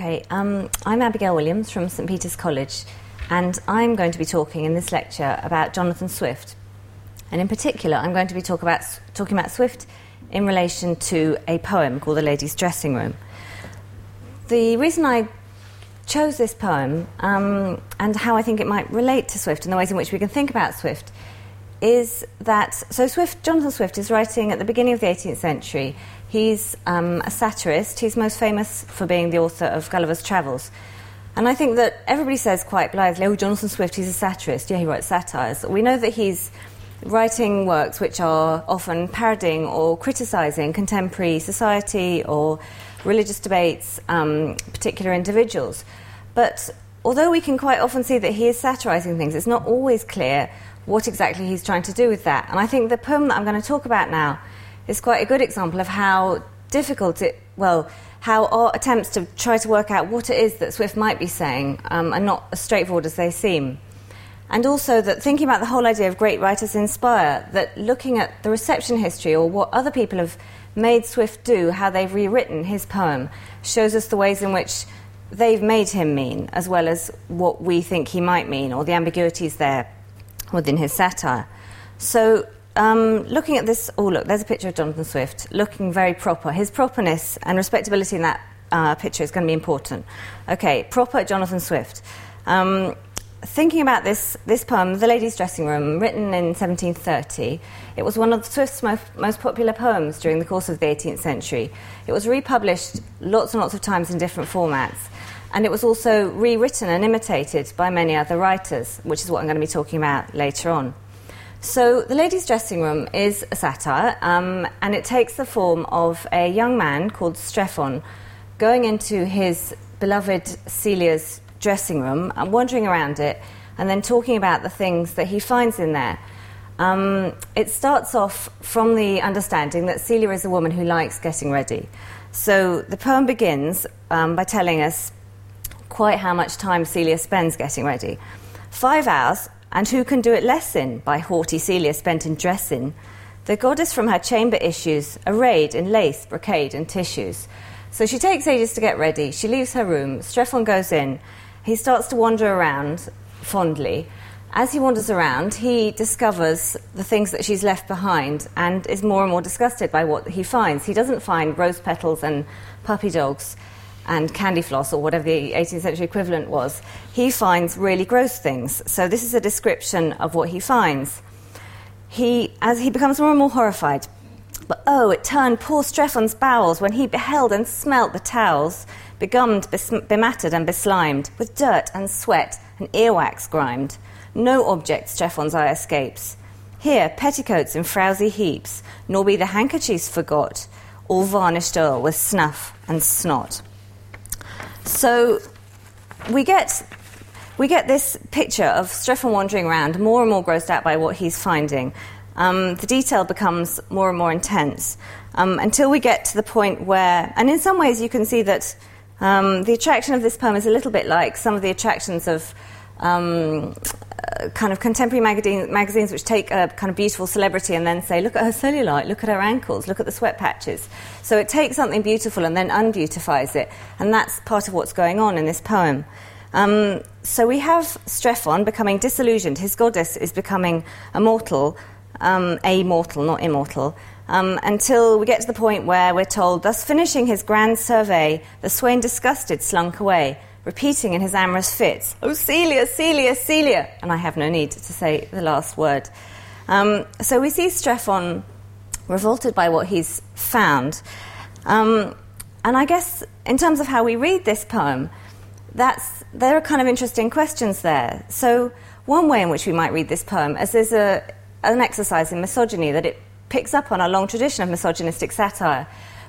Okay, um, I'm Abigail Williams from St Peter's College, and I'm going to be talking in this lecture about Jonathan Swift. And in particular, I'm going to be talk about, talking about Swift in relation to a poem called The Lady's Dressing Room. The reason I chose this poem um, and how I think it might relate to Swift and the ways in which we can think about Swift is that so Swift, Jonathan Swift, is writing at the beginning of the 18th century He's um, a satirist. He's most famous for being the author of Gulliver's Travels. And I think that everybody says quite blithely, oh, Jonathan Swift, he's a satirist. Yeah, he writes satires. We know that he's writing works which are often parodying or criticising contemporary society or religious debates, um, particular individuals. But although we can quite often see that he is satirising things, it's not always clear what exactly he's trying to do with that. And I think the poem that I'm going to talk about now is quite a good example of how difficult it, well, how our attempts to try to work out what it is that Swift might be saying um, are not as straightforward as they seem. And also that thinking about the whole idea of great writers inspire, that looking at the reception history or what other people have made Swift do, how they've rewritten his poem, shows us the ways in which they've made him mean, as well as what we think he might mean, or the ambiguities there within his satire. So um, looking at this, oh, look, there's a picture of Jonathan Swift looking very proper. His properness and respectability in that uh, picture is going to be important. Okay, proper Jonathan Swift. Um, thinking about this, this poem, The Lady's Dressing Room, written in 1730, it was one of Swift's most, most popular poems during the course of the 18th century. It was republished lots and lots of times in different formats. And it was also rewritten and imitated by many other writers, which is what I'm going to be talking about later on. So, The Lady's Dressing Room is a satire, um, and it takes the form of a young man called Strephon going into his beloved Celia's dressing room and wandering around it and then talking about the things that he finds in there. Um, it starts off from the understanding that Celia is a woman who likes getting ready. So the poem begins um, by telling us quite how much time Celia spends getting ready. Five hours, and who can do it less in by haughty Celia spent in dressing? The goddess from her chamber issues, arrayed in lace, brocade, and tissues. So she takes ages to get ready. She leaves her room. Strephon goes in. He starts to wander around fondly. As he wanders around, he discovers the things that she's left behind and is more and more disgusted by what he finds. He doesn't find rose petals and puppy dogs and candy floss, or whatever the 18th century equivalent was, he finds really gross things. So this is a description of what he finds. He, as he becomes more and more horrified, but oh, it turned poor Strephon's bowels when he beheld and smelt the towels, begummed, bemattered, and beslimed, with dirt and sweat and earwax grimed. No object Strephon's eye escapes. Here, petticoats in frowsy heaps, nor be the handkerchiefs forgot, all varnished o'er with snuff and snot. So we get we get this picture of Strephon wandering around, more and more grossed out by what he's finding. Um, the detail becomes more and more intense um, until we get to the point where, and in some ways, you can see that um, the attraction of this poem is a little bit like some of the attractions of um, kind of contemporary magazine, magazines which take a kind of beautiful celebrity and then say, look at her cellulite, look at her ankles, look at the sweat patches. So it takes something beautiful and then unbeautifies it. And that's part of what's going on in this poem. Um, so we have Strephon becoming disillusioned. His goddess is becoming immortal, um, a mortal, not immortal. Um, until we get to the point where we're told, thus finishing his grand survey, the swain disgusted slunk away repeating in his amorous fits, Oh, Celia, Celia, Celia! And I have no need to say the last word. Um, so we see Strephon revolted by what he's found. Um, and I guess in terms of how we read this poem, that's, there are kind of interesting questions there. So, one way in which we might read this poem is there's a, an exercise in misogyny that it picks up on a long tradition of misogynistic satire,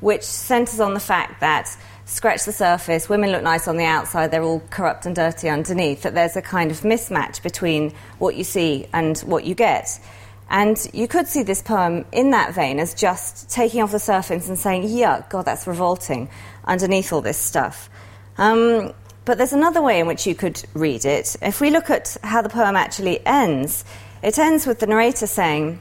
which centers on the fact that scratch the surface, women look nice on the outside, they're all corrupt and dirty underneath, that there's a kind of mismatch between what you see and what you get. And you could see this poem in that vein as just taking off the surface and saying, yuck, God, that's revolting, underneath all this stuff. Um, but there's another way in which you could read it. If we look at how the poem actually ends, it ends with the narrator saying,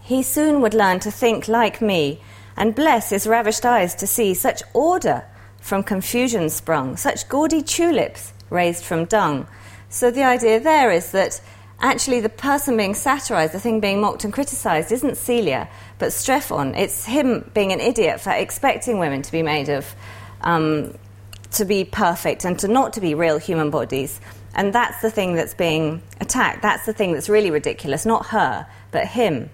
He soon would learn to think like me and bless his ravished eyes to see such order from confusion sprung, such gaudy tulips raised from dung. So the idea there is that actually the person being satirized, the thing being mocked and criticized, isn't Celia, but Strephon. It's him being an idiot for expecting women to be made of, um, to be perfect and to not to be real human bodies. And that's the thing that's being attacked. That's the thing that's really ridiculous, not her, but him.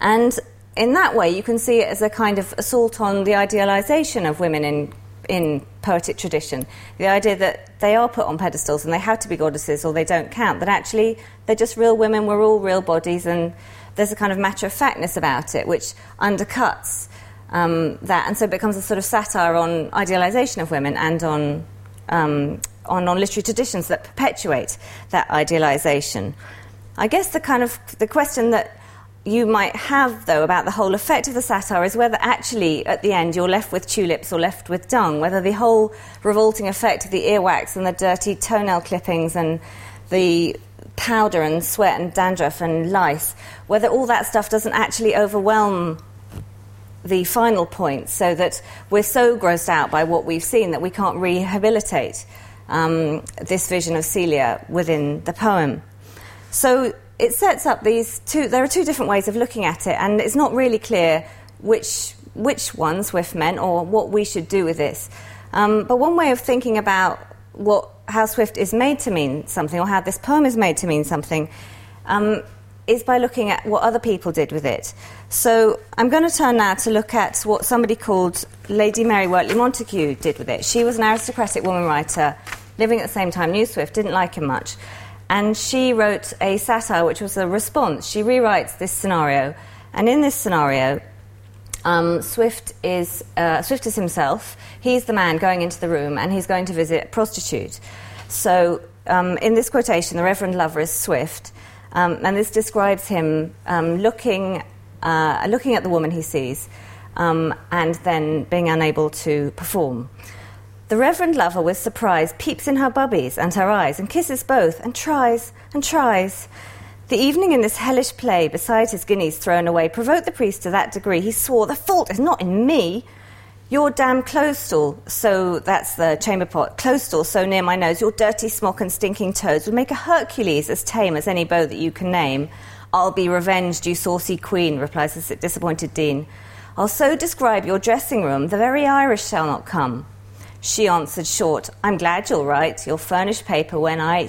And in that way, you can see it as a kind of assault on the idealization of women in, in poetic tradition. The idea that they are put on pedestals and they have to be goddesses or they don't count, that actually they're just real women, we're all real bodies, and there's a kind of matter of factness about it which undercuts um, that. And so it becomes a sort of satire on idealization of women and on, um, on, on literary traditions that perpetuate that idealization. I guess the kind of the question that you might have, though, about the whole effect of the satire is whether actually, at the end, you're left with tulips or left with dung, whether the whole revolting effect of the earwax and the dirty toenail clippings and the powder and sweat and dandruff and lice, whether all that stuff doesn't actually overwhelm the final point so that we're so grossed out by what we've seen that we can't rehabilitate um, this vision of Celia within the poem. So it sets up these two. There are two different ways of looking at it, and it's not really clear which which one Swift meant or what we should do with this. Um, but one way of thinking about what how Swift is made to mean something, or how this poem is made to mean something, um, is by looking at what other people did with it. So I'm going to turn now to look at what somebody called Lady Mary Wortley Montagu did with it. She was an aristocratic woman writer living at the same time knew Swift, didn't like him much. And she wrote a satire, which was a response. She rewrites this scenario. And in this scenario, um, Swift, is, uh, Swift is himself. He's the man going into the room and he's going to visit a prostitute. So, um, in this quotation, the Reverend Lover is Swift. Um, and this describes him um, looking, uh, looking at the woman he sees um, and then being unable to perform. The Reverend Lover, with surprise, peeps in her bubbies and her eyes and kisses both and tries and tries. The evening in this hellish play, beside his guineas thrown away, provoked the priest to that degree he swore, The fault is not in me. Your damn close stool, so that's the chamber pot, close stool so near my nose, your dirty smock and stinking toes would make a Hercules as tame as any beau that you can name. I'll be revenged, you saucy queen, replies the disappointed dean. I'll so describe your dressing room, the very Irish shall not come. She answered short, I'm glad you're right. You'll furnish paper when I.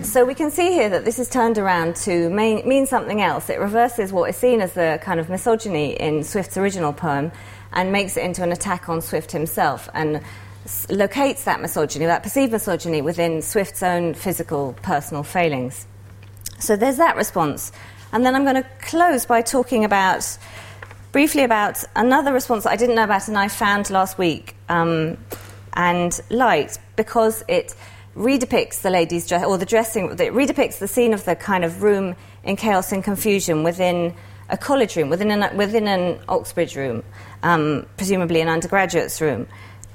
So we can see here that this is turned around to mean, mean something else. It reverses what is seen as the kind of misogyny in Swift's original poem and makes it into an attack on Swift himself and locates that misogyny, that perceived misogyny, within Swift's own physical, personal failings. So there's that response. And then I'm going to close by talking about briefly about another response that I didn't know about and I found last week um, and liked because it redepicts the lady's dress or the dressing, it redepicts the scene of the kind of room in chaos and confusion within a college room, within an, within an Oxbridge room, um, presumably an undergraduate's room.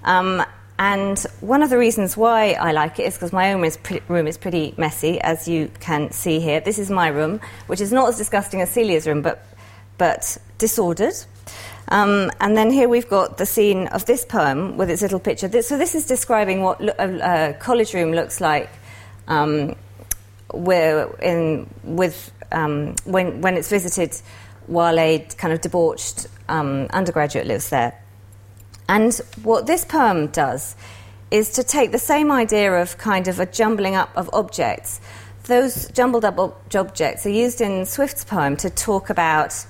Um, and one of the reasons why I like it is because my own is pre- room is pretty messy, as you can see here. This is my room, which is not as disgusting as Celia's room, but but disordered. Um, and then here we've got the scene of this poem with its little picture. This, so this is describing what lo- a, a, college room looks like um, in, with, um, when, when it's visited while a kind of debauched um, undergraduate lives there. And what this poem does is to take the same idea of kind of a jumbling up of objects. Those jumbled up objects are used in Swift's poem to talk about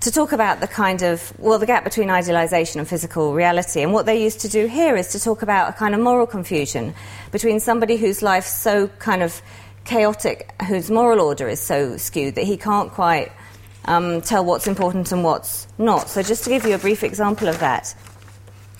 to talk about the kind of, well, the gap between idealization and physical reality. And what they used to do here is to talk about a kind of moral confusion between somebody whose life's so kind of chaotic, whose moral order is so skewed that he can't quite um, tell what's important and what's not. So, just to give you a brief example of that,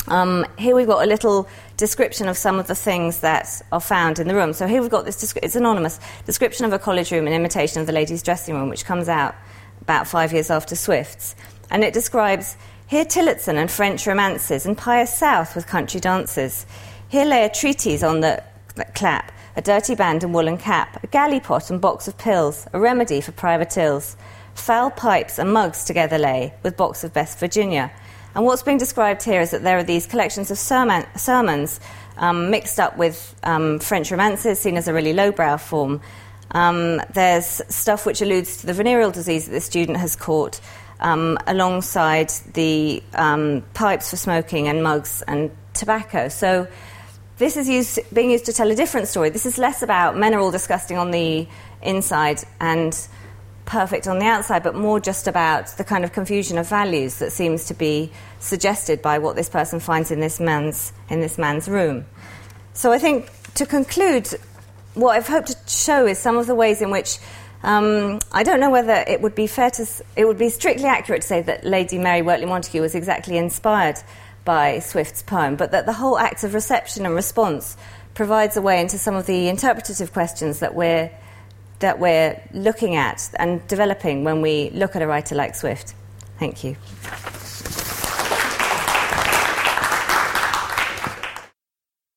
um, here we've got a little description of some of the things that are found in the room. So, here we've got this, it's anonymous, description of a college room in imitation of the ladies' dressing room, which comes out about five years after Swift's. And it describes here Tillotson and French romances, and Pious South with country dances. Here lay a treatise on the, the clap, a dirty band and woolen cap, a galley pot and box of pills, a remedy for private ills. Foul pipes and mugs together lay, with box of best Virginia, And what's being described here is that there are these collections of sermon, sermons um, mixed up with um, French romances, seen as a really lowbrow form. Um, there's stuff which alludes to the venereal disease that the student has caught, um, alongside the um, pipes for smoking and mugs and tobacco. So this is used, being used to tell a different story. This is less about men are all disgusting on the inside and perfect on the outside, but more just about the kind of confusion of values that seems to be suggested by what this person finds in this man's in this man's room. So I think to conclude, what I've hoped to show is some of the ways in which um, I don't know whether it would be fair to it would be strictly accurate to say that Lady Mary Wortley Montagu was exactly inspired by Swift's poem, but that the whole act of reception and response provides a way into some of the interpretative questions that we're that we're looking at and developing when we look at a writer like Swift. Thank you.